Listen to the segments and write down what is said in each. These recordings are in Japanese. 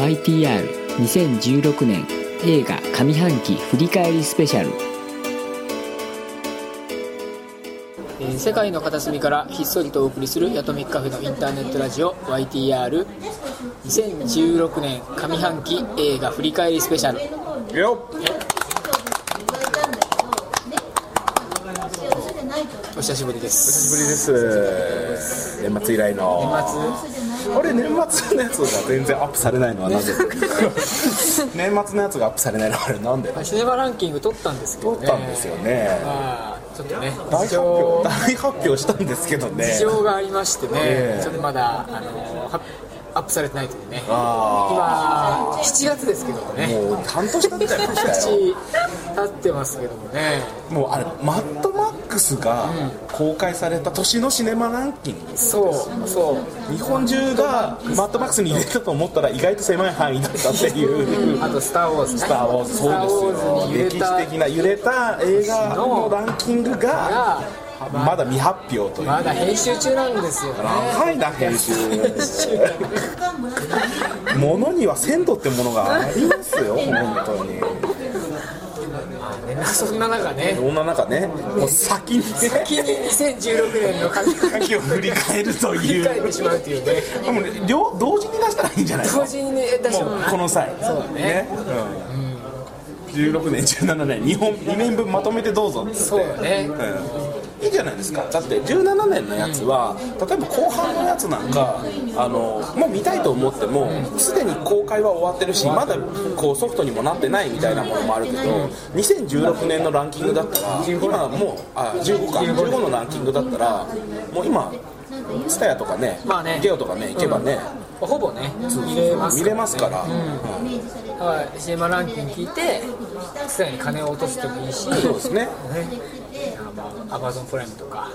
YTR2016 年映画上半期振り返りスペシャル。えー世界の片隅からひっそりとお送りするヤトミックカフェのインターネットラジオ YTR2016 年上半期映画振り返りスペシャル。よお久しぶりです。久しぶりです。年末以来の。年あれ年末のやつが全然アップされないのはなんで 年末のやつがアップされないのはあれなんで？末シネマランキング取ったんですけどね。撮ったんですよね。まあちょっとね大発表大発表したんですけどね。事情がありましてね、ええ。ちょっとまだあのはアップされてないというね。あ今7月ですけどね。もう半年経っちゃいましたよ。年経ってますけどもね。もうあれマッドマックスが公開された年のシネマランキングそうそう。日本中がマッドマックスに入れたと思ったら意外と狭い範囲だったっていう。あと「スター・ウォーズ」ね。スター・ウォーズそうですよ。歴た。史的な揺れた映画のランキングががまだ未発表という。まだ編集中なんですよね。長いな編集。もの には鮮度ってものがありますよ本当にね。そんな中ね。そんな中ね。もう先に。ね先に2016年の上半期先を振り返ると振いう。り返ってしまうというね。でもね両同時に出したらいいんじゃない同時にね出しこの際。そうだね。うん、16年17年。2本2年分まとめてどうぞっつって。そうだね。うんいいじゃないですか。だって17年のやつは例えば後半のやつなんかあのもう見たいと思ってもすでに公開は終わってるしまだこうソフトにもなってないみたいなものもあるけど2016年のランキングだったら今もうあ15か。15のランキングだったらもう今 TSUTAYA とかねまあね。ゲオとかね行けばねほぼね見れます見れますから、だからシネマランキング聞いてすでに金を落としてもいいし。そうですねアマゾンプライムとか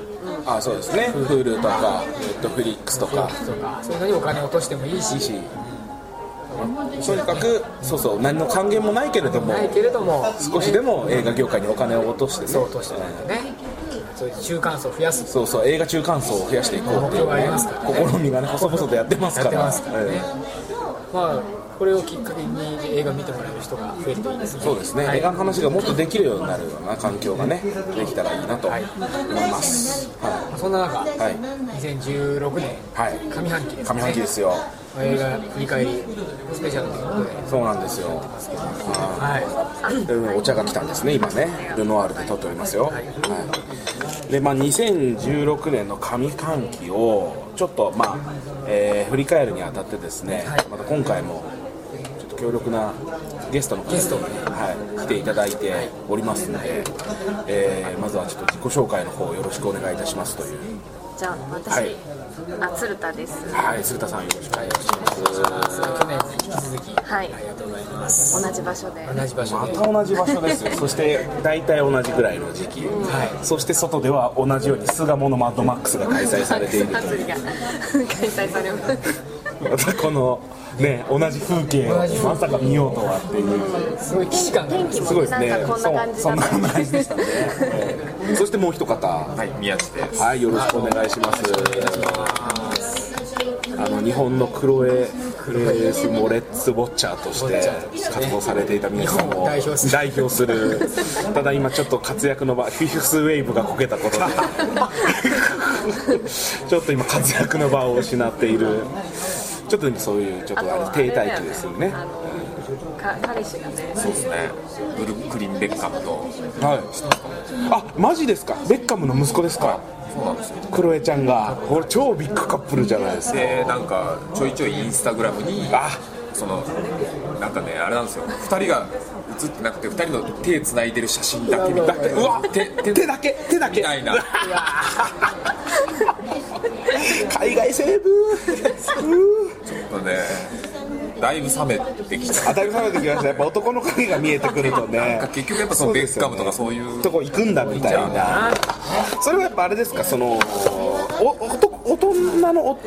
あそうですね。Hulu とか Netflix とか。とかそういうのにお金を落としてもいいし。し。とにかくそうそう何の還元もないけれどもないけれども。少しでも映画業界にお金を落としてね。そう落としてないとね。そういう中間層を増やす。そうそう映画中間層を増やしていこうっていう、目標がありますからね。試みがね細々とやってますから。まあこれをきっかけに映画見てもらえる人が増えるといいですね。えそうですね、はい。映画の話がもっとできるようになるような環境がねできたらいいなと思います、はそんな中、い。はい2016年はい。上半期ですね。上半期ですよ。映画振り返りスペシャルということで。そうなんですよ。はい。うんお茶が来たんですね今ね。ルノワールで撮っておりますよ、はい、でまあ2016年の上半期をちょっとまあ、えー振り返るにあたってですね、また今回も強力なゲストの方にゲストをねはい、来ていただいておりますので、えーまずはちょっと自己紹介の方よろしくお願いいたしますという。じゃあ私、はい。あ鶴田です。はい鶴田さんよろしくお願いします。去年に引き続きはい。ありがとうございます。同じ場所で。同じ場所で。また同じ場所ですよ。そして大体同じぐらいの時期、はい。そして外では同じように巣鴨のマッドマックスが開催されていると祭りが開催されます。またこのね同じ風景をまさか見ようとはっていう。すごい既視感がす。すごいですね。そうそんな感じでしたね、ええ。そしてもう一方はい、宮地です。はいよろしくお願いします。あの日本のクロエクロエスモレッツウォッチャーとして活動されていた皆さんを日本を代表する。代表する。ただ今ちょっと活躍の場フィフスウェーブがこけたことで。ちょっと今活躍の場を失っているちょっとそういうちょっとあれ停滞期ですよねあのか彼氏がねそうですね。ブルックリン・ベッカムと。はいあマジですか？ベッカムの息子ですか？そうなんですよ。クロエちゃんがこれ超ビッグカップルじゃないですかで、なんか、ちょいちょいインスタグラムに。あその。なんかね、あれなんですよ。二人が。写ってなくて、二人の手つないでる写真だけみたいな。うわ手手だけ手だけみたいな。海外セーブ ので。だいぶ冷めてきた。当たり前できましたやっぱ男の影が見えてくるとね結局やっぱそのベッカムとかそういう。とこ行くんだみたいなそれはやっぱあれですか？その大人のお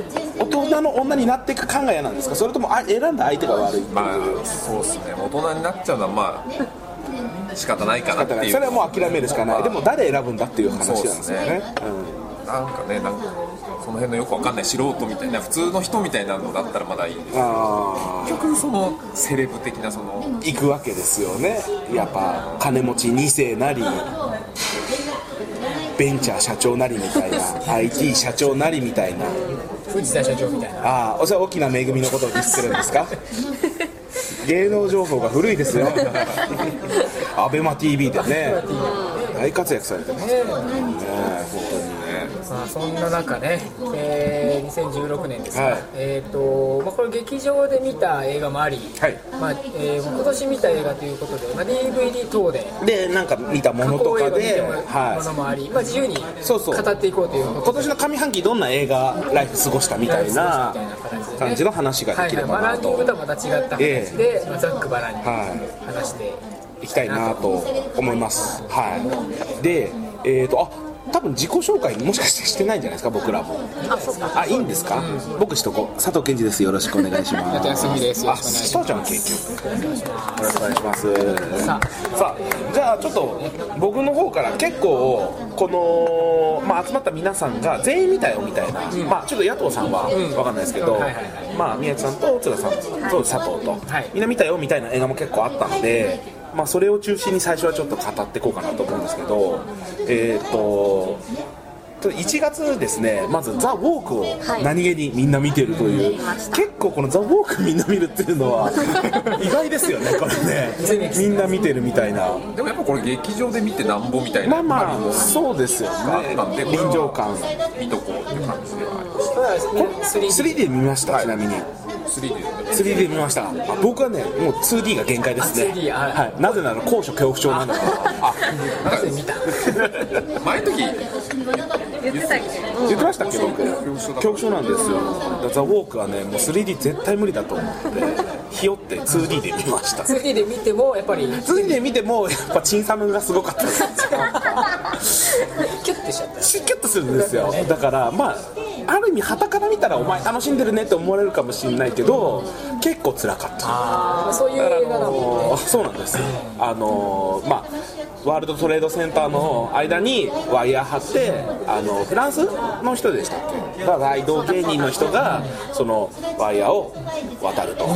大人の女になっていく感が嫌なんですか？それともあ選んだ相手が悪い？まあ、そうですね。大人になっちゃうのは、まあ。仕方ないかなっていう。それはもう諦めるしかないでも誰選ぶんだっていう話なんですよそうねですなんかねなんかその辺のよくわかんない素人みたいな普通の人みたいなのだったらまだいいんですうん、あけくそのセレブ的なその行くわけですよね。やっぱ金持ち2世なりベンチャー社長なりみたいな IT 社長なりみたいな。藤田社長みたいな。ああおそれは大きな恵みのことをディスってるんですか？芸能情報が古いですよ。アベマ t v でね大活躍されてますね。ねまあ、そんな中ね、えー2016年ですか、はい。えーとまあ、これ劇場で見た映画もあり、はい。まあえー今年見た映画ということで、まあ、DVD 等ででなんか見たものとかで、もものはもあり、まあ、自由に語そうそう。っていこうというい、ことで。今年の上半期どんな映画ライフ過ごしたみたいな感じの話ができればはいはい。まあ、ラなンキングととはまた違った話で、まあ、ざっくばらんには話して、いきたいなと思います。はい。でえっ、とあ多分自己紹介もしかしてしてないんじゃないですか？僕らも。あそっか。あいいんですか、僕しとこう。佐藤健二です。よろしくお願いします。やと休みです。よろしくお願いします。よろしくお願いします。ささあじゃあちょっと僕の方から結構この、まあ、集まった皆さんが全員見たよみたいな、まあ、ちょっと野党さんは分かんないですけど、はいはいはい。まあ、宮地さんと津田さんと佐藤と、はい。みんな見たよみたいな映画も結構あったので、まあ、それを中心に最初はちょっと語っていこうかなと思うんですけどえっ、と1月ですねまず「ザ・ウォークをはい。何気にみんな見てるという、見ました。結構この「ザ・ウォークみんな見るっていうのは 意外ですよねこれね。みんな見てるみたいな。でもやっぱこれ劇場で見てなんぼみたいなまあまあそうですよね。臨場感。見とこうっていう感じではありましこれはですね。3D 3D で見ました、ちなみに。た 3D で 3D で見ました。あ僕はねもう 2D が限界ですね。あ 2D あはい、なぜなら高所恐怖症なのであなぜ見た。前の時。言ってたっけ？言ってましたっけ？僕。恐怖症だ恐怖症なんですよ。だからザ・ウォークはねもう 3D 絶対無理だと思ってひよって 2D で見ました。2D で見てもやっぱり。2D で見てもやっぱチンサムがすごかったです。キュッてしちゃった。キュッとするんですよ。だからまあある意味旗から見たらお前楽しんでるねって思われるかもしれないけど結構辛かった。まあそういう映画だもんね。そうなんです。あのまあワールドトレードセンターの間にワイヤー張ってあのフランスの人でしたっけ？が大道芸人の人がそのワイヤーを渡ると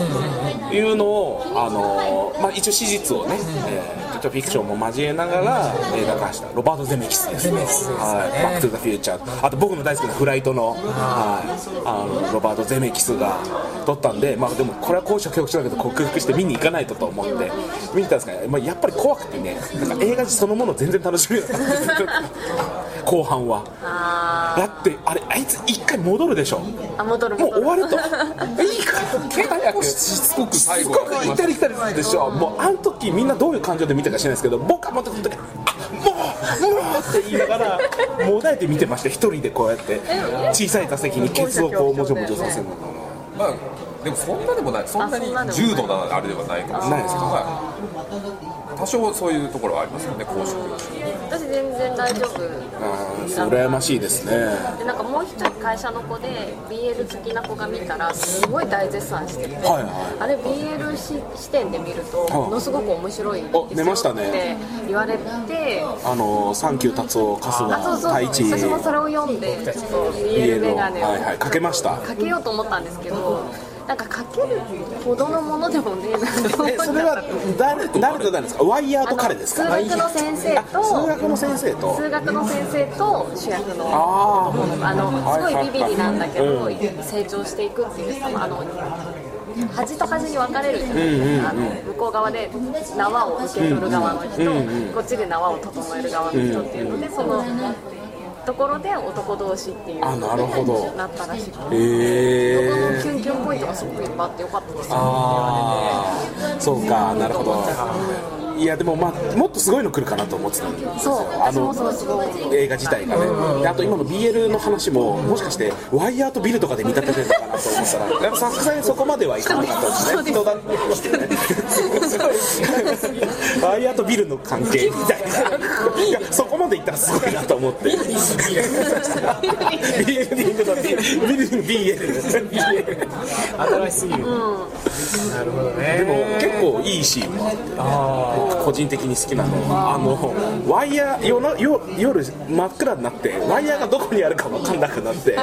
いうのをあの、まあ、一応史実をね、えーちょっとフィクションも交えながら映画化したロバート・ゼメキスですね。はい、バック・トゥ・ザ・フューチャー。あと僕の大好きなフライトの,、はい、あのロバート・ゼメキスが撮ったんで、まあ、でもこれは高所恐怖症だけど克服して見に行かないとと思って見に行ったんですけど、まあ、やっぱり怖くてねなんか映画そのもの全然楽しめなかった後半は。あだってあれあいつ一回戻るでしょ。あ戻るう戻る。終わると。いいから。早く。しつこく最す後ごく行ったり来たりするでしょ。もうあの時みんなどういう感情で見たか知らないですけど僕はもう時あもうもうって言いながらもだえて見てました。一人でこうやって。小さい座席にケツをこうもじょもじょさせるの。まあでもそんなでもない。そんなに重度なあれではないかもしれない。ですけど多少そういうところはありますよね公式私全然大丈夫。あーそう羨ましいですね。でなんかもう一人会社の子で BL 好きな子が見たらすごい大絶賛してて、はいはい。あれ BL し視点で見るとい。ものすごく面白い。んですよお出ましたね。って言われてあのサンキュー達夫春日太一。私もそれを読んでちょっと BL メガネを。はいはい。かけました。かけようと思ったんですけどなんかかけるほどのものでもねえなえそれは誰誰と誰ですか？ワイヤーと彼ですか？数学の先生あと数学の先生と。数学の先生と主役のああのすごいビビリなんだけど、成長していくっていうさあの端と端に分かれるじゃないです向こう側で縄を受け取る側の人、こっちで縄を整える側の人っていうので、そのところで男同士っていうあなるほど。なったらしくて、えそこのーキュンキュンポイントがすごくいっぱいあってよかったですよああそうかなるほど。いやでもまあもっとすごいの来るかなと思ってたんですよ。そうあの映画自体がね、であと今の BL の話ももしかしてワイヤーとビルとかで見立ててるのかなと思ったらやっぱさすがにそこまではいかなかったですね人だってねワイヤー。とビルの関係みたいないやそこまでいったらすごいなと思ってビルに BL のビルに BL 新しすぎる、なるほどねでも結構いいいシー。ンもあって僕個人的に好きなのはあのワイヤー。夜の夜夜真っ暗になってワイヤー。がどこにあるか分かんなくなって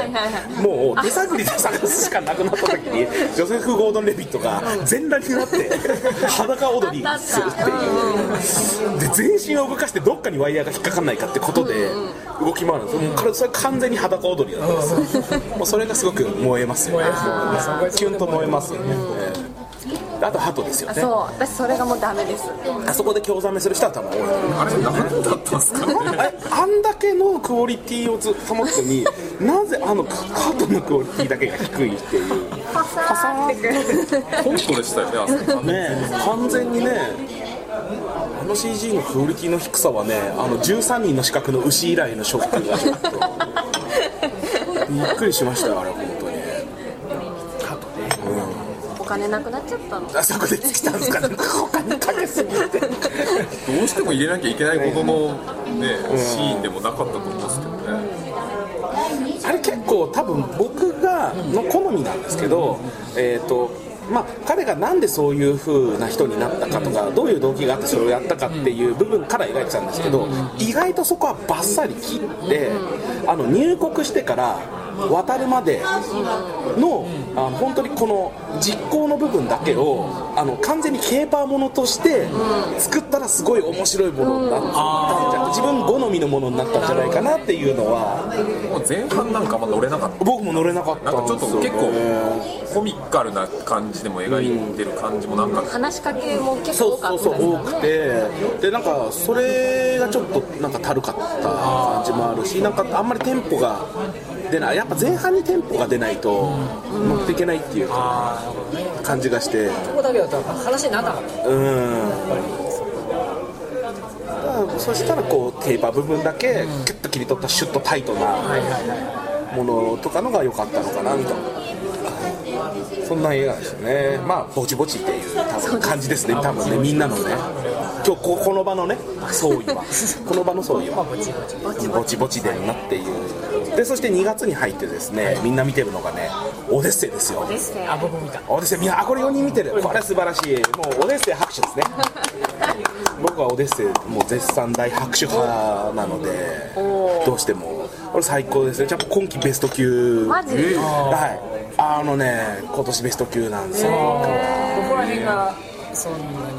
もう手探りで探すしかなくなった時にジョセフ・ゴードン・レビットが全裸になって裸踊りするっていう。で全身を動かしてどっかにワイヤーが引っかかん。ないかってことで動き回るん。ですそれ完全に裸踊りだったん。ですよもうそれがすごく燃えますよねキュンと燃えますよねええあと鳩ですよね。そう。私それがもうダメです。あそこで興ざめする人は多分多い。あれ何だったんですか？ね えあんだけのクオリティをずっと保つのになぜあのカートのクオリティだけが低いっていう。パサーってくる。コントでしたよねあそこ。ねえ完全にねあの CG のクオリティの低さはねあの13人の資格の牛以来のショックが。ちょっとびっくりしましたよあれ本当にお金なくなっちゃったの？あそこで尽きたんですかね。他にかけすぎて。どうしても入れなきゃいけないほどの、ねシーンでもなかったと思うんですけどね。あれ結構多分僕がの好みなんですけど、えーとまあ、彼がなんでそういう風な人になったかとかどういう動機があってそれをやったかっていう部分から描いてたんですけど意外とそこはバッサリ切ってあの入国してから渡るまでのあの本当にこの実行の部分だけをあの完全にケーパーものとして作ったらすごい面白いものになったんじゃ自分好みのものになったんじゃないかなっていうのはもう前半なんかあんま乗れなかった。僕も乗れなかったなんかちょっと結ね構コミカルな感じでも描いてる感じもなんか。話しかけも結そう構多かそうそうったです多くて。でなんかそれがちょっとなんかたるかった感じもあるしなんかあんまりテンポが出ないやっぱ前半にテンポが出ないと乗っていけないっていう感じがして。ここだけだと話にならなかった。うん。そしたらこうケーパー部分だけキュッと切り取ったシュッとタイトなものとかのが良かったのかなみたいな。そんな映画でしたね。まあぼちぼちっていう多分感じですね多分ねみんなのね。今日ここの場のね総意は。この場の総意は。ぼちぼちでんなっていうでそして2月に入ってですねみんな見てるのがねオデッセイですよ。ですねあ僕も見た。オデッセイ。みんなあこれ4人見てる。これ素晴らしい。もうオデッセイ拍手ですね。僕はオデッセイもう絶賛大拍手派なのでどうしても。これ最高ですね。じゃあ今季ベスト級。マジ？はい。あのね今年ベスト級なんですよ。ここら辺がそんなに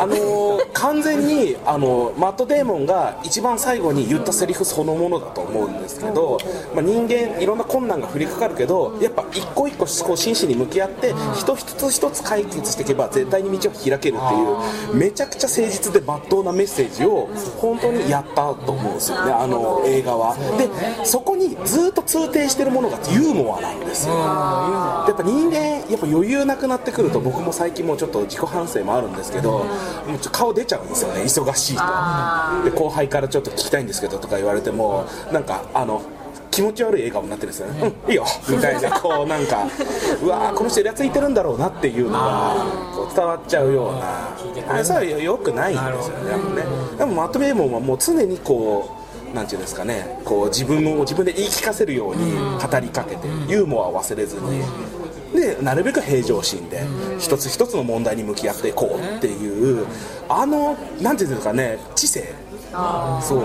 あのー完全にあのマット・デーモンが一番最後に言ったセリフそのものだと思うんですけど、まあ、人間いろんな困難が降りかかるけどやっぱ一個一個こう真摯に向き合って一つ一つ解決していけば絶対に道を開けるっていうめちゃくちゃ誠実でまっとうなメッセージを本当にやったと思うんですよねあの映画は。でそこにずっと通底してるものがユーモアなんですよ。やっぱ人間やっぱ余裕なくなってくると僕も最近もうちょっと自己反省もあるんですけどもう顔出ちゃうんですよね忙しいと。で後輩からちょっと聞きたいんですけどとか言われてもなんかあの気持ち悪い笑顔になってるんですよね、うん、いいよ。みたいなこうなんか うわーこの人イラついてるんだろうなっていうのがこう伝わっちゃうような。あれさはよくないんですよねでもねでもマット・ベイモンはもう常にこうなんていうんですかねこう自分を自分で言い聞かせるように語りかけてユーモアを忘れずにでなるべく平常心で一つ一つの問題に向き合っていこうっていうあのなんていうんですかね知性。そう。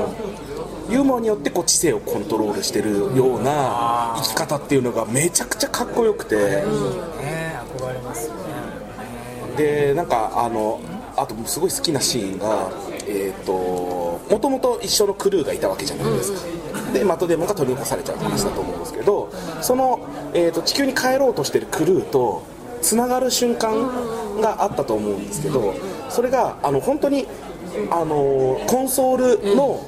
ユーモアによってこう知性をコントロールしてるような生き方っていうのがめちゃくちゃかっこよくて。でなんかあのあとすごい好きなシーンがえっ、ともともと一緒のクルーがいたわけじゃないですかでマトデモが取り残されちゃう話だと思うんですけどその、えー、と地球に帰ろうとしてるクルーとつながる瞬間があったと思うんですけどそれがあの本当にあのコンソールの、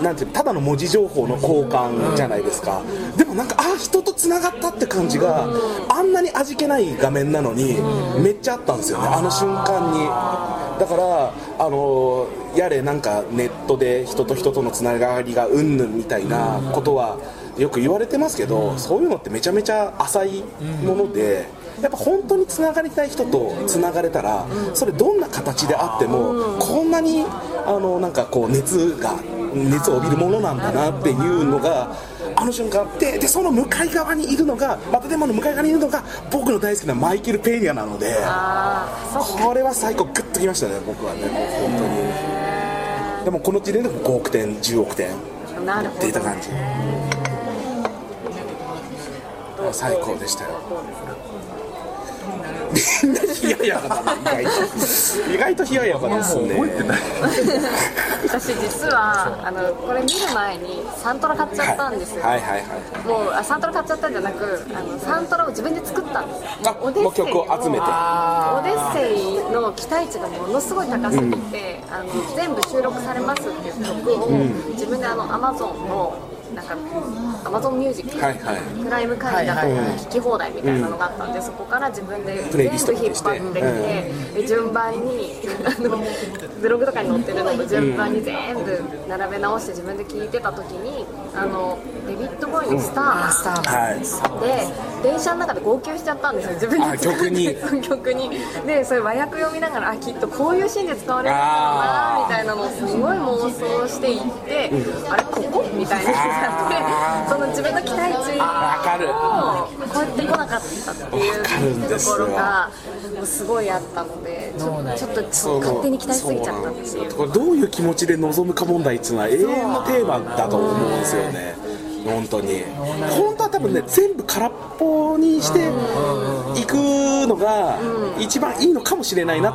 なんていうただの文字情報の交換じゃないですか、でもなんかああ人とつながったって感じが、あんなに味気ない画面なのに、めっちゃあったんですよねあの瞬間に。だからあのやれなんかネットで人と人とのつながりがうんぬんみたいなことはよく言われてますけどそういうのってめちゃめちゃ浅いものでやっぱ本当につながりたい人とつながれたらそれどんな形であってもこんなにあのなんかこう熱が熱を帯びるものなんだなっていうのがああの瞬間ででその向かい側にいるのがまたでもの向かい側にいるのが僕の大好きなマイケル・ペーニャなのでこれは最高グッときましたね僕はねもう本当にでもこの時点でも5億点10億点出た感じ。最高でしたよみんな冷ややかだね意外と意外と冷ややかですね。私実はあのこれ見る前にサントラ買っちゃったんですよ、はい。はい。はい。もうあサントラ買っちゃったんじゃなくあのサントラを自分で作った。んですよあオデッセイ。もう曲を集めてオデッセイの期待値がものすごい高すぎて、あの全部収録されますっていう曲を、自分であの Amazon のなんか Amazon ミュージック、はいはい。プライム会員だと聞き放題みたいなのがあったんで、そこから自分で全部引っ張ってきて、で順番にあのブログとかに載ってるのと順番に全部並べ直して自分で聞いてた時にあのデビッド・ボーイの「スター」で電車の中で号泣しちゃったんですよ自分で。あ曲に。曲に。でそれ和訳読みながらあきっとこういうシーンで使われるんだろうなみたいなのをすごい妄想していって、あれここ？みたいになってその自分の期待値わかるをこうやって来なかったっていうところがもうすごいあったのでちょちょっと勝手に期待しすぎちゃったっていう。これどういう気持ちで臨むか問題っていうのは永遠のテーマだと思うんですよね本当に。本当は多分ね全部空っぽにしていくのが一番いいのかもしれないな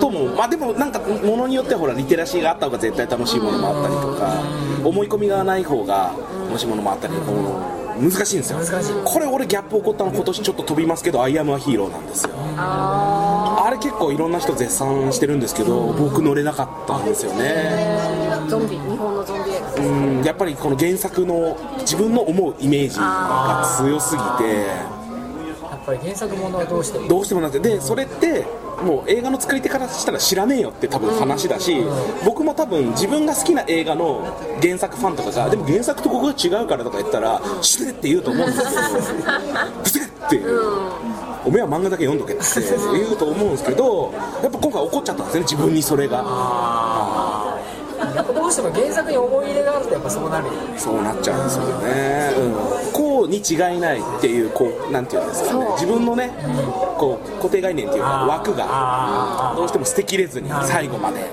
ともまあでもなんかものによってはほらリテラシーがあった方が絶対楽しいものもあったりとか思い込みがない方が楽しいものもあったりこう難しいんですよ。これ俺ギャップ起こったの今年ちょっと飛びますけど「アイアムアヒーローなんですよ。あれ結構いろんな人絶賛してるんですけど僕乗れなかったんですよね。ゾンビ日本のゾンビうんやっぱりこの原作の自分の思うイメージが強すぎて。やっぱり原作ものはどうしても。どうしてもなくてでそれってもう映画の作り手からしたら知らねえよって多分話だし僕も多分自分が好きな映画の原作ファンとかがでも原作とここが違うからとか言ったら知れって言うと思うんですけどブセっていう。おめえは漫画だけ読んどけって言うと思うんですけどやっぱ今回怒っちゃったんですね自分にそれがしても原作に思い入れがあるとやっぱそうなる。よねそうなっちゃうんですよね、うん、こうに違いないっていうこうなんていうんですかね。自分のねこう固定概念っていうか枠がどうしても捨てきれずに最後まで。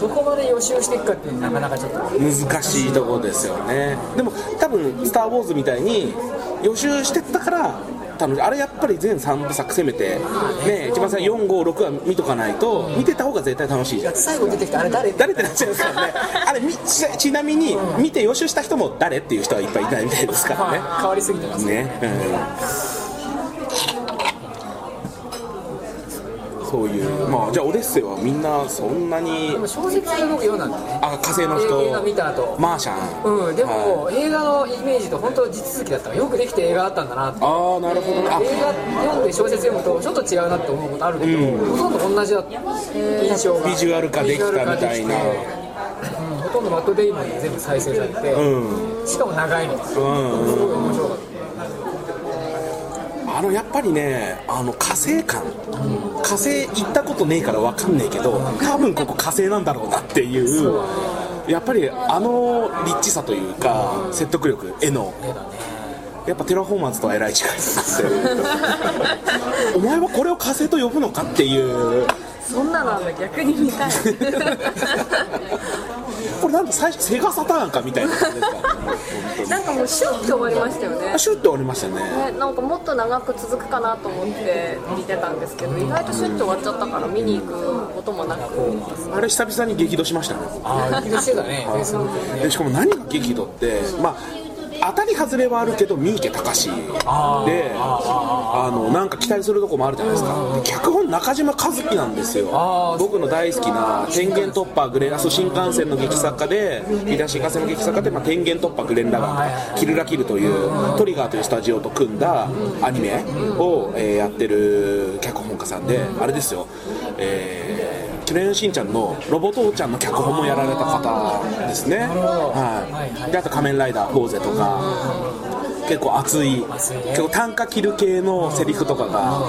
どこまで予習していくかっていうのはなかなかちょっと。難しいところですよね。でも多分「スター・ウォーズ」みたいに予習してったから楽しいあれやっぱり全3部作せめてね。一番最初456は見とかないと見てた方が絶対楽しいじゃん。最後出てきたあれ誰？誰ってなっちゃうんですからね。あれみちちなみに見て予習した人も誰っていう人はいっぱいいないみたいですからね。変わりすぎてますね、うん、そういうまあじゃあオデッセイはみんなそんなにでも小説で僕読んだんだね。あ火星の人。映画見た後。マーシャン。うんでも、はい。映画のイメージと本当地続きだったよくできて映画だったんだなって。ああなるほど。ねあ映画読んで小説読むとちょっと違うなって思うことあるけど、ほとんど同じだった印象が。ビジュアル化できたみたいな。ほとんどマット・デイモンに全部再生されて、うん。しかも長いみたいな、すごい面白かったあのやっぱりねあの火星感。火星行ったことねえから分かんねえけど多分ここ火星なんだろうなっていうやっぱりあの立地さというか説得力絵の。やっぱテラフォーマンスとはえらい違いですね お前はこれを火星と呼ぶのかっていう。そんなの？逆に見たい これなんか最初セガサターンかみたいな感じですか？なんかもうシュッて終わりましたよね。あシュッと終わりましたね。ね、なんかもっと長く続くかなと思って見てたんですけど意外とシュッと終わっちゃったから見に行くこともなく。あれ久々に激怒しましたね。ああ激怒してたね。でしかも何が激怒って、まあ当たり外れはあるけど三池隆であのなんか期待するとこもあるじゃないですか。で脚本中島和樹なんですよ。僕の大好きな「天元突破グレンラス新幹線の劇作家でリラ新幹線の劇作家で、まあ、天元突破グレン・ラガンとかキルラキルというトリガーというスタジオと組んだアニメを、えーやってる脚本家さんであれですよ。えークレヨンしんちゃんのロボ父ちゃんの脚本もやられた方ですね。はい。であと仮面ライダーフォーゼとか結構熱い。結構単価切る系のセリフとかが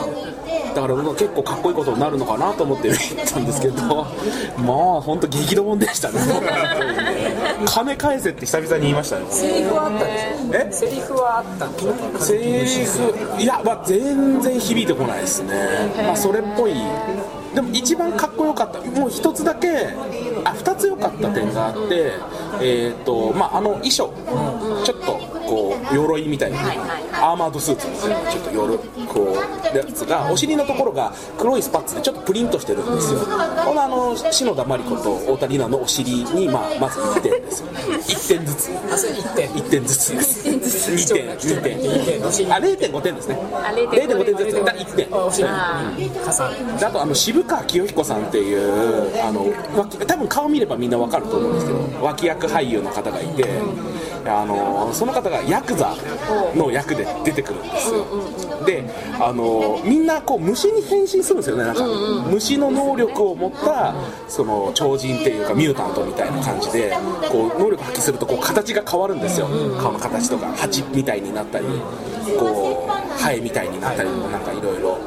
だから僕は結構かっこいいことになるのかなと思って見たんですけど まあ本当激怒もんでしたね。金返せって久々に言いましたよ。セリフはあったんですよえ？セリフはあったセリフ。いや、まあ、全然響いてこないですね、まあ、それっぽい。でも一番かっこよかった。もう一つだけあ二つ良かった点があってえっ、とまああの衣装ちょっとこう鎧みたいなアーマードスーツみたいなちょっと鎧こうやつがお尻のところが黒いスパッツでちょっとプリントしてるんですよ。このあの篠田麻里子と太田里奈のお尻に、まあ、まず1点ですよ。1点ずつ。あそれ1点。1点ずつです。2点2点。2点あ0.5点ですね。あ0.5 0.5点。ずつだ1点。あお尻。あ加算であとあの渋川清彦さんっていうあの脇多分顔見ればみんなわかると思うんですけど脇役俳優の方がいてあのその方がヤクザの役で出てくるんですよ。であのみんなこう虫に変身するんですよね。なんか虫の能力を持ったその超人っていうかミュータントみたいな感じでこう能力発揮するとこう形が変わるんですよ。顔の形とか蜂みたいになったりこうハエみたいになったりなんかいろいろ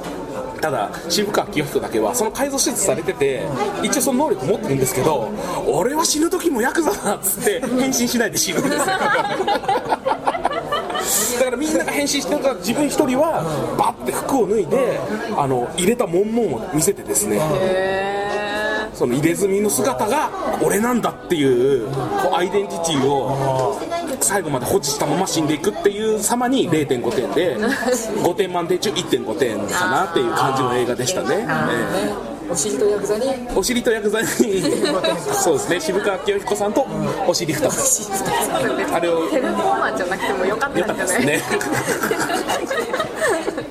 ただ渋川清彦だけはその改造手術されてて一応その能力持ってるんですけど俺は死ぬ時もヤクザだっつって変身しないで死ぬんですよ。だからみんなが変身してるから自分一人はバッて服を脱いであの入れたモンモンを見せてですねその入れ墨の姿が俺なんだっていうこうアイデンティティを最後まで保持したまま死んでいくっていう様に0.5点で5点満点中1.5点かなっていう感じの映画でしたね、ええお尻とヤクザに。お尻とヤクザに。そうですね。渋川清彦さんとお尻2つあれを。テレフォーマンじゃなくてもよかったんじゃない？ですね。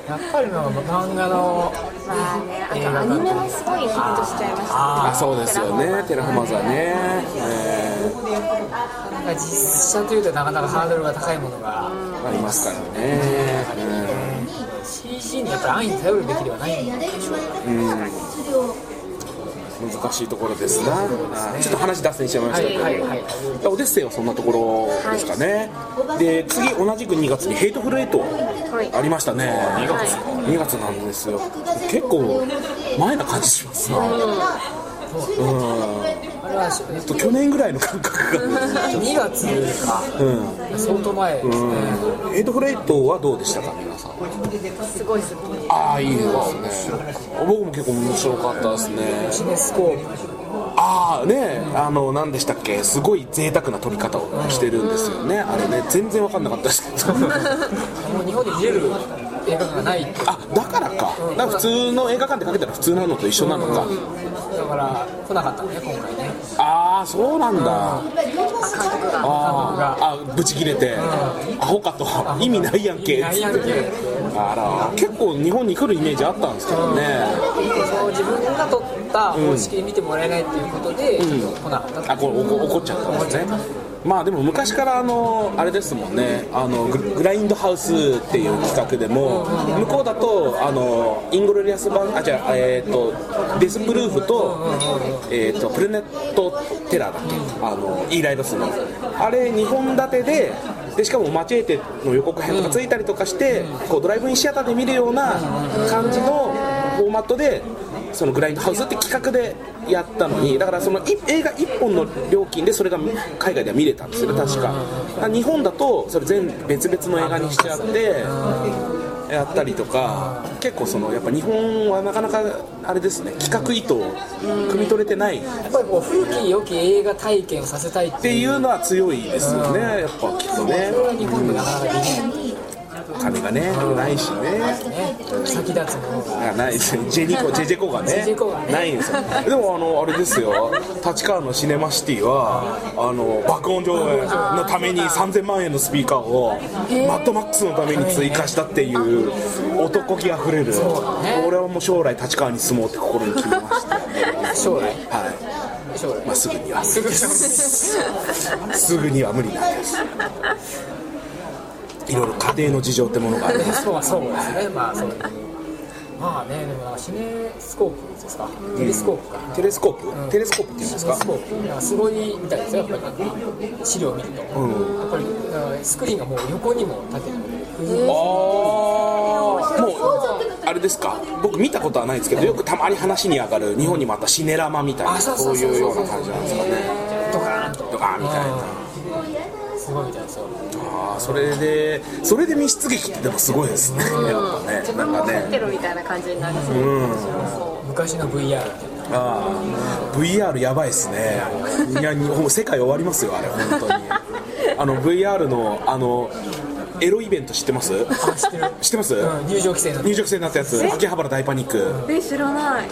やっぱりなんか漫画のまあねあとアニメもすごいヒットしちゃいました。あそうですよね。テラフォーマーズはね、え。なんか実写というとなかなかハードルが高いものがーありますからね、CG にやっぱり安易に頼るべきではないんでしょうかうん。難しいところですな、あーちょっと話脱線しちゃいましたけど、はいはいはい。オデッセイはそんなところですかね、で次同じく2月にヘイトフルエイトはい。ありましたね。2月。2月なんですよ。結構前な感じしますな。あれはしと去年ぐらいの感覚が。2月。かうん。相当前。ですねヘイトフルエイトはどうでしたか皆さんすごい好きああいいですね。僕も結構面白かったですね。シネスコープ。ああねあの何でしたっけ？すごい贅沢な撮り方をしてるんですよね。あれね。全然分かんなかったですけど。もう日本で見れる映画がないあだからか。だから普通の映画館でかけたら普通なのと一緒なのか。だから来なかったのね今回ねああそうなんだ。ああブチ切れて。アホかと。意味ないやんけ。ないやんけ。あら。結構日本に来るイメージあったんですけどね。そう自分が撮った方式で見てもらえないっていうことで、ちょっと来なかった。あこれ怒怒っちゃったんですね。まあでも昔からあのあれですもんね。あのググラインドハウスっていう企画でも向こうだとあのイングロリアスバあじゃあえっ、とデスプルーフと,、えー、とプラネットテラーだっけ？あのイーライロスの。あれ2本立てででしかもマチエーテの予告編とかついたりとかして、こうドライブインシアターで見るような感じのフォーマットでそのグラインドハウスって企画でやったのにだからその映画1本の料金でそれが海外では見れたんですよ確か。日本だとそれ全別々の映画にしちゃってやったりとか結構そのやっぱ日本はなかなかあれですね企画意図を汲み取れてない。っやっぱりこう古き良き映画体験をさせたいってていうのは強いですよねやっぱきっとね。それは日本でなかなかできない金がねないしね。ね先立つものが。あないです。ねジェニコジェジェコがねジェジェコがね。ないんですよ。でもあのあれですよ。立川のシネマシティはあの爆音上映のために3000万円のスピーカーをマッドマックスのために追加したっていう男気あふれる俺はもう将来立川に住もうって心に決めました。将来？はい。まあすぐには すぐには無理なんですいろいろ家庭の事情ってものがある そうはそうですね。まあそう。まあねでもなんかシネスコープですか？テレスコープか。テレスコープ？テレスコープっていうんですか？スコープなんかすごいみたいですよ。やっぱり資料を見ると、やっぱりスクリーンがもう横にも縦にもああもうあれですか？僕見たことはないですけどよくたまに話に上がる日本にもあったシネラマみたいなあそういうような感じなんですかね。ドカーンと。とかみたいなすごいみたいですよあーそれでそれで密室劇ってでもすごいですね。やっぱね自なんか分も入ってねるみたいな感じになりそう、そ昔の VR ああ VR やばいっすね。いや日本世界終わりますよあれ本当に。あの VR のあのエロイベント知ってます？知ってる。知ってます、うん入場規制の入場規制になったやつ。秋葉原大パニック。うえ知らない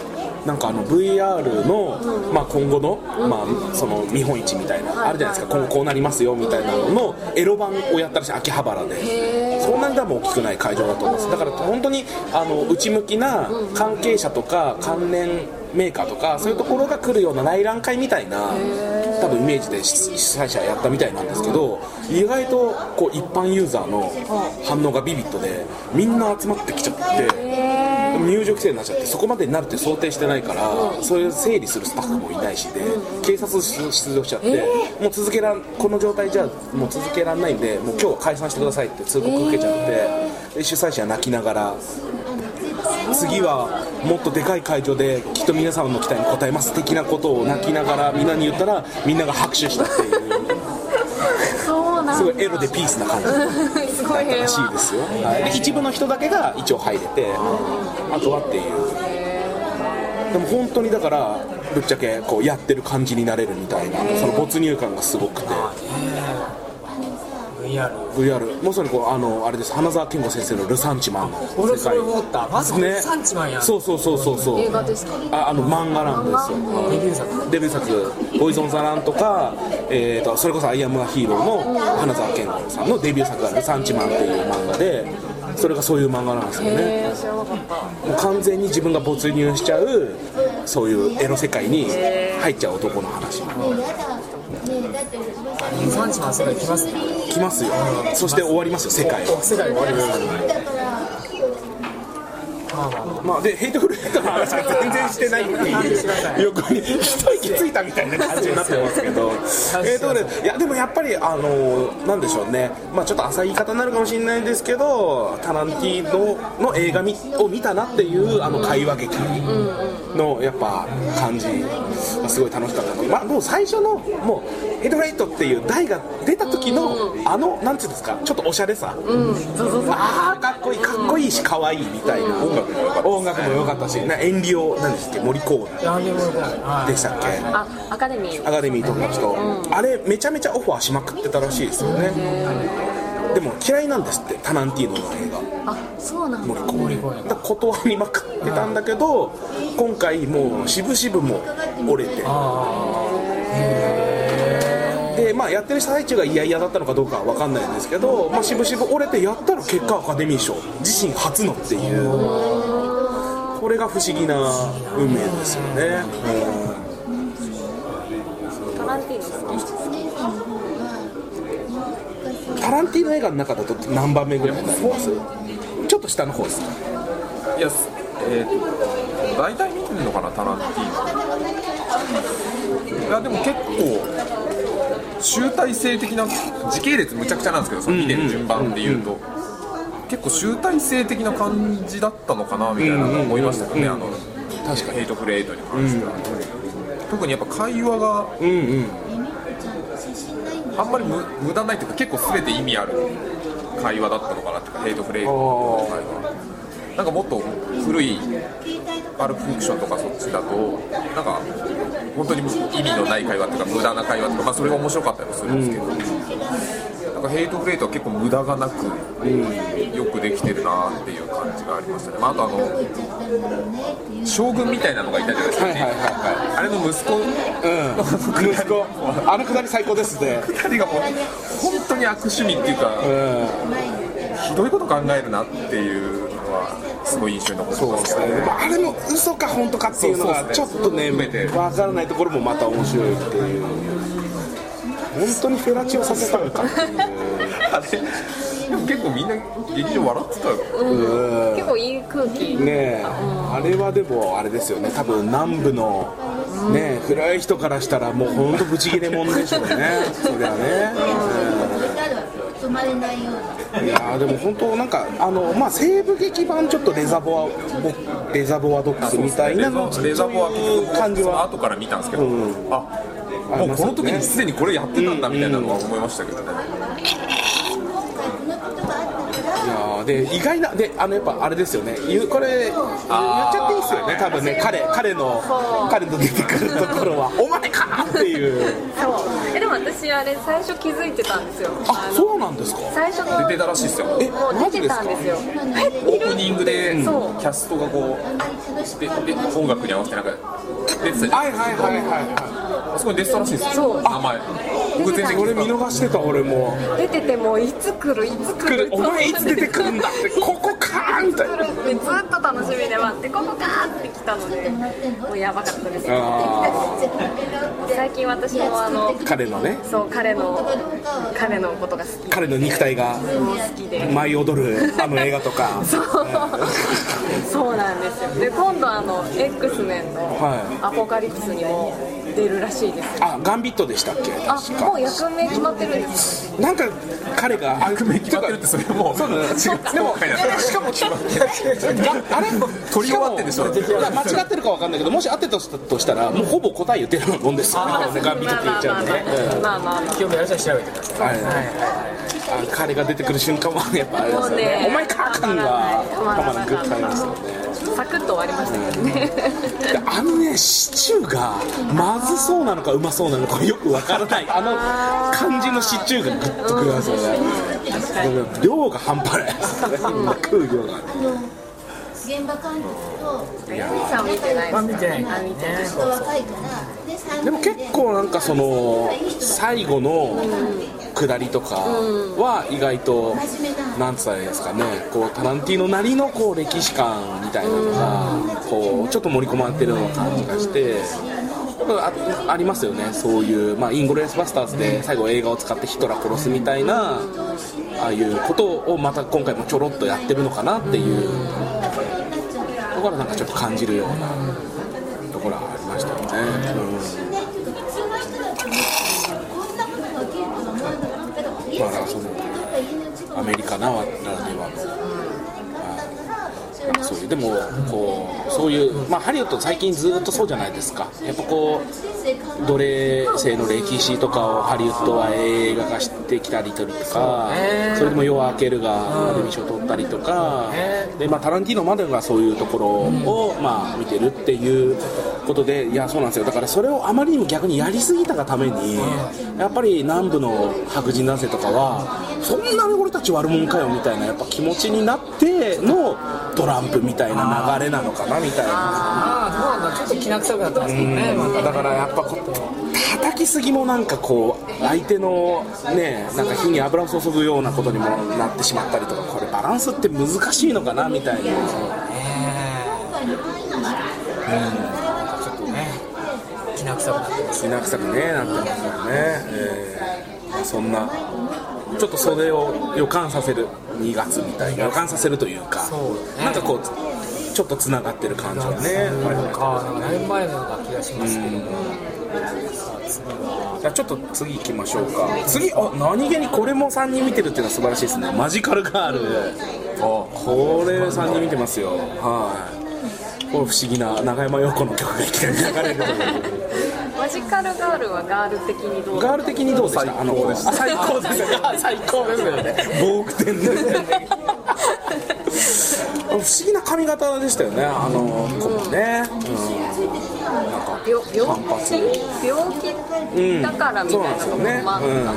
なんかあの VR の、まあ、今後の,、まあその見本市みたいな、あるじゃないですか。今後こうなりますよみたいなののエロ版をやったらしい秋葉原で。そんなに多分大きくない会場だと思います。だから本当にあの内向きな関係者とか関連メーカーとかそういうところが来るような内覧会みたいな多分イメージで主主催者やったみたいなんですけど意外とこう一般ユーザーの反応がビビッドでみんな集まってきちゃって。入場規制になっちゃってそこまでになるって想定してないからそういう整理するスタッフもいないしで警察出動しちゃってもう続けらんこの状態じゃもう続けられないんでもう今日は解散してくださいって通告受けちゃってで主催者は泣きながら次はもっとでかい会場できっと皆様の期待に応えます的なことを泣きながらみんなに言ったらみんなが拍手したっていう。すごいエロでピースな感じすごい平らしい和ですよ、はい、で一部の人だけが一応入れてあとはっていう。でも本当にだからぶっちゃけこうやってる感じになれるみたいなその没入感がすごくて VR VR まさにこうあのあれです。花澤健吾先生の「ルサンチマン」の俺それ思った。まさかね。サンチマンやん。そうそうそうそうそう。映画ですか？ああの漫画なんですよ。デビュー作デビュー作「ボイズ・オン・ザ・ラン」とか、えー、とそれこそ「アイ・アム・ア・ヒーロー」の花澤健吾さんのデビュー作が「ルサンチマン」っていう漫画でそれがそういう漫画なんですよね。えー、知らなかったもう完全に自分が没入しちゃうそういうエロ世界に入っちゃう男の話。センチマン世界来ますね来ますよ。そして終わりますよ。世界は。世界終わりますまあでヘイトフルエイトの話が全然してないっていう横に一息ついたみたいな感じになってますけどえーとねいやでもやっぱりあのなんでしょうねまあちょっと浅い言い方になるかもしれないですけどタランティーノの映画みを見たなっていうあの会話劇のやっぱ感じがすごい楽しかったのまあもう最初のもうヘイトフレイトっていう題が出た時のあのなんていうんですかちょっとおしゃれさ。ああかっこいいかっこいいし可愛いみたいな音楽も良かった音楽も良かったしなエンリオなんですっけ森コーナでしたっけ？あアカデミー。アカデミーとかの人、あれめちゃめちゃオファーしまくってたらしいですよね。でも嫌いなんですってタランティーノの映画。あそうなんだ。森コー断りまくってたんだけど今回もう渋々も折れて。でまあやってる最中が嫌々だったのかどうかは分かんないんですけど、まあ、渋々折れてやったら結果アカデミー賞自身初のっていうこれが不思議な運命ですよね、タランティーノさんうん。タランティーノ映画の中だと何番目ぐらいになります？ちょっと下の方ですか？いやえーと大体見てるのかなタランティーノ。いやでも結構集大成的な時系列むちゃくちゃなんですけどその見てる順番で言うと、結構集大成的な感じだったのかなみたいなの思いましたけどね、あの確かに。ヘイトフレートに関しては、特にやっぱ会話があんまり無無駄ないというか結構全て意味ある会話だったのかなっていうかヘイトフレートの会話。なんかもっと古いパルプフィクションとかそっちだとなんか本当に意味のない会話っていうか無駄な会話とか、まあ、それが面白かったりもするんですけど、なんかヘイトフレートは結構無駄がなく、よくできてるなっていう感じがありましたね、まあ、あとあの将軍みたいなのがいたじゃないですか、はいはいはいはい。あれの息子。うん。息子。あのくだり最高ですね2人がもう本当に悪趣味っていうか、ひどいこと考えるなっていうのはすごい印象に残ってまけどね。ですすね、まあ、あれの嘘か本当かっていうのがちょっとね含めて。分からないところもまた面白いっていう本当にフェラチオさせたのか。あれ？でも結構みんな劇場笑ってたよ。結構いい空気。ねえ。あれはでもあれですよね。多分南部のね古い人からしたらもう本当ブチギレもんでしょうね。そりゃね、うん。止まれないようないやーでも本当なん。かあのまあ西部劇版ちょっとレザボアボレザボアドックスみたいなのレザボは結局感じは後から見たんですけど、うんあもうこの時にすでにこれやってたんだみたいなのは思いましたけどね、いやーで意外なであのやっぱあれですよね。これ言っちゃっていいですよね多分ね彼彼の彼の出てくるところは お前かっていう。そう。えでも私あれ最初気づいてたんですよ。あのそうなんですか？最初の出てたらしいですよ。えもう出てたんですよ。オープニングでキャストがこうでで音楽に合わせてなんか出てたはいはいはいはいはあそこに出てたらしいですよ。そう。名前。僕全然い俺見逃してた俺も出ててもういつ来る。いつ来る。お前いつ出てくるんだって。ここかーみたいな。ずっと楽しみで待ってここかーって来たのでもうやばかったです。あ最近私もあのー彼のね。そう彼の彼のことが好き。彼の肉体が好きで。舞い踊るあの映画とか。そう。そうなんですよ。で今度あの X メンのはい。アポカリプスにも出るらしいですよあガンビットでしたっけ？あもう役名決まってるんですなんか彼が役名決まってるってそれもう。そうだね でもしかもしかもあれ？撮り終わってんでしょ。間違ってるかわかんないけどもし合ってたとしたらもうほぼ答え言ってるようなもんですよ。ねガンビットって言っちゃうんでね。うんまあまあまあ興味ある人は調べてください。はい。あ彼が出てくる瞬間はやっぱあれですよね。ねお前か感がたまらない。たまらグッとありますよねサクッと終わりましたけどね。であのねシチューがまずそうなのかうまそうなのかよくわからない。あの感じのシチュー。がグッとくるんですよね量が半端ない食う量が現場監督とヤミさん見てないですか見てないあ見てないちょっと若いからででも結構なんかその最後の下りとかは意外となんつったらいいですかねこうタランティーノなりのこう歴史観みたいなのがこうちょっと盛り込まれてるような感じがしてあありますよねそういう、まあ、イングレースバスターズで最後映画を使ってヒトラー殺すみたいなああいうことをまた今回もちょろっとやってるのかなっていうこからなんかちょっと感じるようなところはありましたよね。うんまあそのアメリカならでもこうそういう、まあ、ハリウッド最近ずっとそうじゃないですか。やっぱこう奴隷制の歴史とかをハリウッドは映画化してきたりとかそれでも夜明けるがアカデミー賞を取ったりとか。で、まあ、タランティーノまでがそういうところを、まあ、見てるっていうことでいやそうなんですよ。だからそれをあまりにも逆にやりすぎたがためにやっぱり南部の白人男性とかはそんなに俺たち悪者かよみたいなやっぱ気持ちになってのトランプみたいな流れなのかなみたいな。ああそうなんだ。ちょっときな臭くなってますけどねだからやっぱこう叩きすぎもなんかこう相手のねなんか火に油を注ぐようなことにもなってしまったりとかこれバランスって難しいのかなみたいな。ちょっとね。きな臭くなってますきな臭くねなってますよね、えーそんなちょっとそれを予感させる2月みたいな予感させるというかそうだね。なんかこうちょっとつながってる感じがねありましたああだいぶ前のような気がしますけど。も、じゃあちょっと次行きましょうか。次あ何気にこれも3人見てるっていうのは素晴らしいですね。マジカルガール。これ3人見てますよ。はいこれ不思議な永山陽子の曲がいきなり流れるマジカルガールはガール的にどう？ガール的にどうでしたあの子あ最高ですよね。最高ですよね。防具店ですよね。不思議な髪型でしたよね。あの子もね、うん、なんか病気？病気？だからみたいなところもあったのか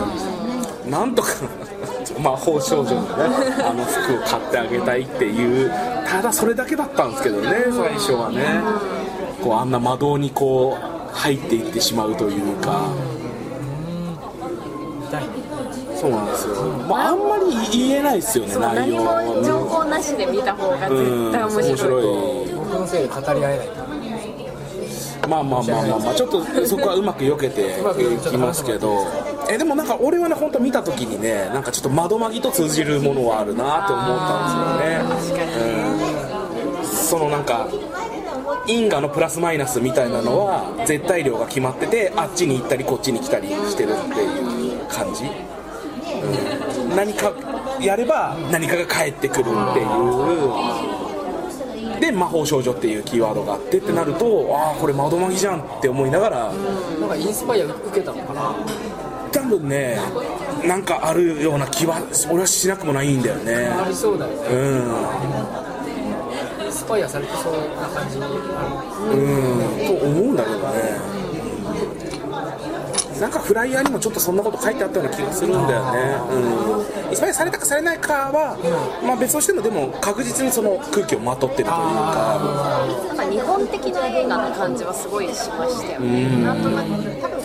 ななんとか魔法少女のね あの服を買ってあげたいっていうただそれだけだったんですけどね最初はね。こうあんな魔導にこう入っていってしまうというか。そうなんですよ、まあ、あんまり言えないですよね内何容も情報なしで見た方が絶対面面白い白い。僕のせいで語り合えないまあまあまあまあ、まあ、ちょっとそこはうまく避けてうまく避けていきますけどえでもなんか俺はね本当見た時にねなんかちょっと窓まぎと通じるものはあるなって思ったんですよね、うん、そのなんか因果のプラスマイナスみたいなのは絶対量が決まっててあっちに行ったりこっちに来たりしてるっていう感じ、うん、何かやれば何かが返ってくるっていう。で魔法少女っていうキーワードがあってってなるとああこれ窓マギじゃんって思いながらなんかインスパイア受けたのかな多分ねなんかあるような気は俺はしなくもないんだよね。ありそうだよね。うん。スパイアされてそうな感じあうん。と思うんだけどね。なんかフライヤーにもちょっとそんなこと書いてあったような気がするんだよね、うん、スパイアされたかされないかは、まあ、別としてもでも確実にその空気をまとってるというか。なんか日本的な映画の感じはすごいしましたよね、なんとなく、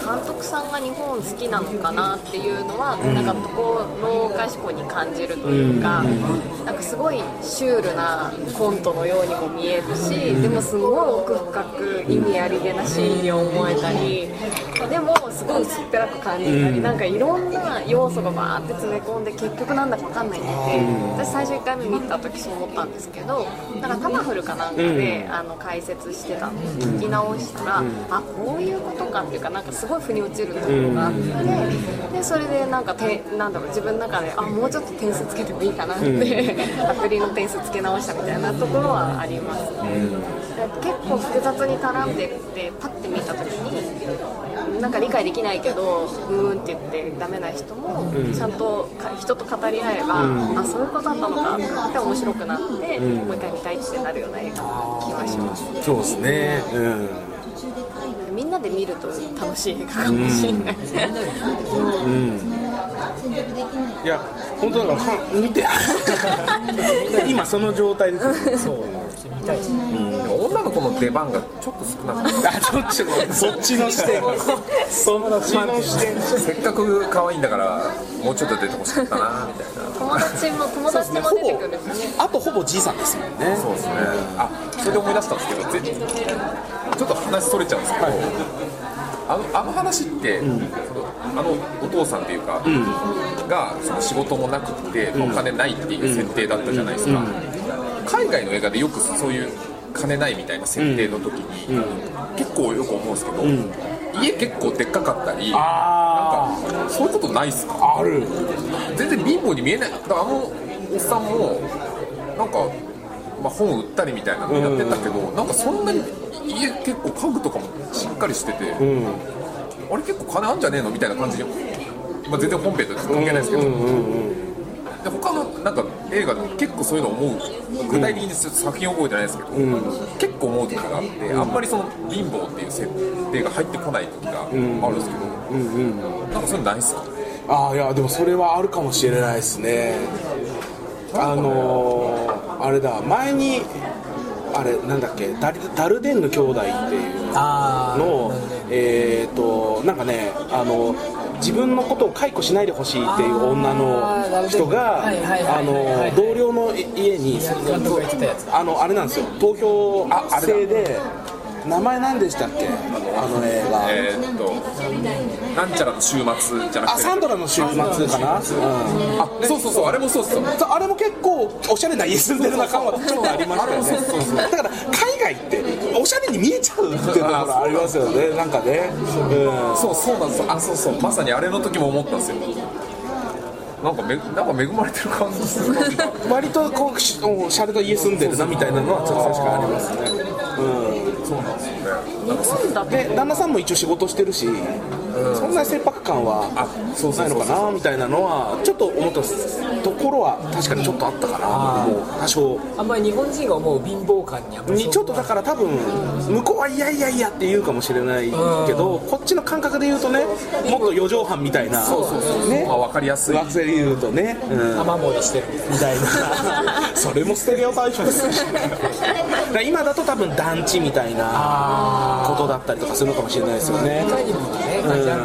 監督さんが日本好きなのかなっていうのは、なんかところかしこに感じるというか、なんかすごいシュールなコントのようにも見えるし、でもすごい奥深く意味ありげなシーンに思えたり、でもすごい薄っぺらく感じたり、なんかいろんな要素がバーって詰め込んで、結局なんだか分かんないって私最初1回目見た時そう思ったんですけど、なんかタマフルかなんかで、あの解説してたんで聞き直したら、あこういうことかっていうかなんかすごい腑に落ちるところがあって、でそれでなんかてなんだろう自分の中であもうちょっと点数つけてもいいかなって、アプリの点数つけ直したみたいなところはありますね、結構複雑に絡んでってパッて見た時になんか理解できないけどうーんって言ってダメな人もちゃんとか人と語り合えば、あそういうことだったのかって面白くなって、もう一回見たいってなるような映画な気がします。そうですね。うんなで見ると楽しい映画かもしれない、いや本当だからは見て。今その状態で。すそう見たい。です女の子の出番がちょっと少なかった。あどっちのそっちの視点。そっちの視点。せっかく可愛いんだからもうちょっと出てほしかったなみたいな。友達も友達も出てくる。しね。あとほぼじいさんですもんね。そうですね。あそれで思い出したんですけどぜちょっと話それちゃうんですけど、あのあの話って、そのあのお父さんっていうか、がその仕事もなくって、お金ないっていう設定だったじゃないですか、海外の映画でよくそういう金ないみたいな設定の時に、結構よく思うんですけど、家結構でっかかったりなんあかそういうことないっすか？あある。全然貧乏に見えない。だからあのおっさんもなんか、まあ、本売ったりみたいなのやってたけど、なんかそんなに家結構家具とかもしっかりしてて、あれ結構金あんじゃねえの？みたいな感じで、まあ、全然本編と関係ないですけど、で他のなんか映画でも結構そういうの思う。具体的に作品覚えてないですけど、結構思う時があって、あんまりその貧乏っていう設定が入ってこない時があるんですけど、なんかそういうのないっすか？ああいやでもそれはあるかもしれないですね。あのー、あれだ前にあれなんだっけダルダルデンヌ兄弟っていうのえっ、となんかねあの自分のことを解雇しないでほしいっていう女の人が同僚の家にあのあれなんですよ。投票制で名前何でしたっけ？あの映画。えーっとなんちゃらの週末じゃなくて。あサンドラの週末かな、うん。あそうそうそう。あれもそうそうあれも結構おしゃれな家住んでるな感はちょっとありましたよね。だから海外っておしゃれに見えちゃうっていうところありますよね。なんかね。うん。そうそうなんですよ。あそうそう。まさにあれの時も思ったんですよ。なんかめなんか恵まれてる感じするな 割とこうしゃれた家住んでるなみたいなのはちょっと確かにありますねそうなんですよね。日本だと。で旦那さんも一応仕事してるし、そんなに切迫感はあそうそないのうそうそうかなみたいなのはちょっと思ったところは確かにちょっとあったかな。もう多少。あんまり日本人が思う貧乏感にちょっとだから多分向こうはいやいやいやって言うかもしれないけどこっちの感覚で言うとねもっと四畳半みたいな。ね。まあ分かりやすい。学生で言うとね、うん。雨漏りしてるみたいな それもステレオタイプです。だ今だと多分団地みたいなことだったりとかするのかもしれないですよね。他にもね書いてあ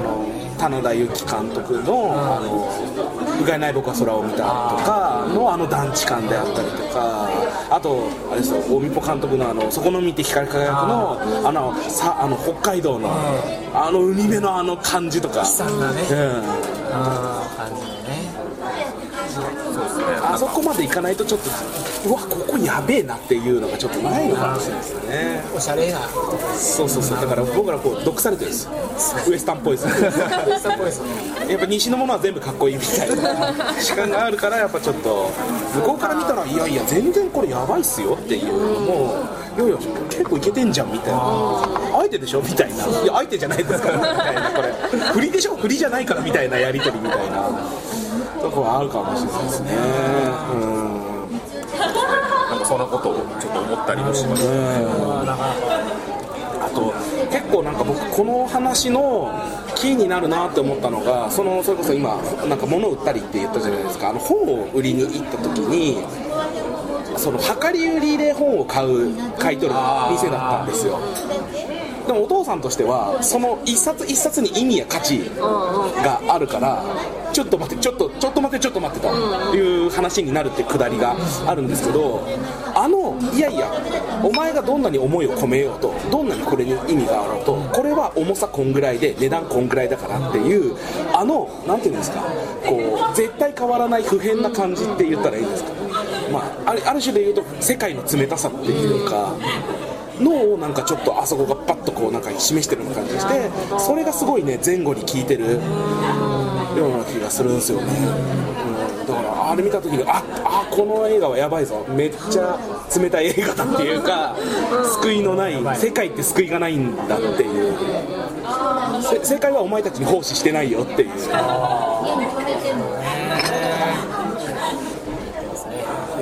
の棚田由紀監督の「あのうがいない僕は空を見た」とかのあの団地感であったりとかあとあれですよ大見ぽ監督のあの「そこの海って光り輝くの」あのさあの北海道のあの海辺のあの感じとか、悲惨なね。うん、感じあそこまでいかないとちょっとうわここやべえなっていうのがちょっとないのかもしれないですね。おしゃれな。そうそうそう。だから僕らこう毒されてるんです。ウエスタンっぽいです。ウエスタンっぽいです。ね。やっぱ西のものは全部かっこいいみたいな。主観があるからやっぱちょっと向こうから見たらいやいや全然これやばいっすよっていう。のもいやいや結構いけてんじゃんみたいなあえてでしょ？みたいな。いやあえてじゃないですか。らみたいなこれ。振りでしょ？振りじゃないからみたいなやり取りみたいな。とこはあるかもしれないですね。うん。なんかそんなことをちょっと思ったりもしましたあと結構なんか僕この話のキーになるなって思ったのがそのそれこそ今なんか物を売ったりって言ったじゃないですか。あの本を売りに行った時にその量り売りで本を買う買い取る店だったんですよでもお父さんとしてはその一冊一冊に意味や価値があるからちょっと待ってちょっとちょっと待ってちょっと待ってという話になるってくだりがあるんですけどあのいやいやお前がどんなに思いを込めようとどんなにこれに意味があろうとこれは重さこんぐらいで値段こんぐらいだからっていうあのなんていうんですかこう絶対変わらない不変な感じって言ったらいいですかまあ、あるある種で言うと世界の冷たさっていうかのをなんかちょっとあそこがパッとこうなんか示してるような感じがしてそれがすごいね前後に効いてるような気がするんですよね、うん、だからあれ見た時にああこの映画はやばいぞ。めっちゃ冷たい映画だっていうか救いのない世界って救いがないんだっていう。せ正解はお前たちに奉仕してないよっていう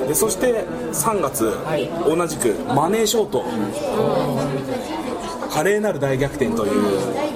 でそして3月、い。同じくマネーショート。華麗なる大逆転という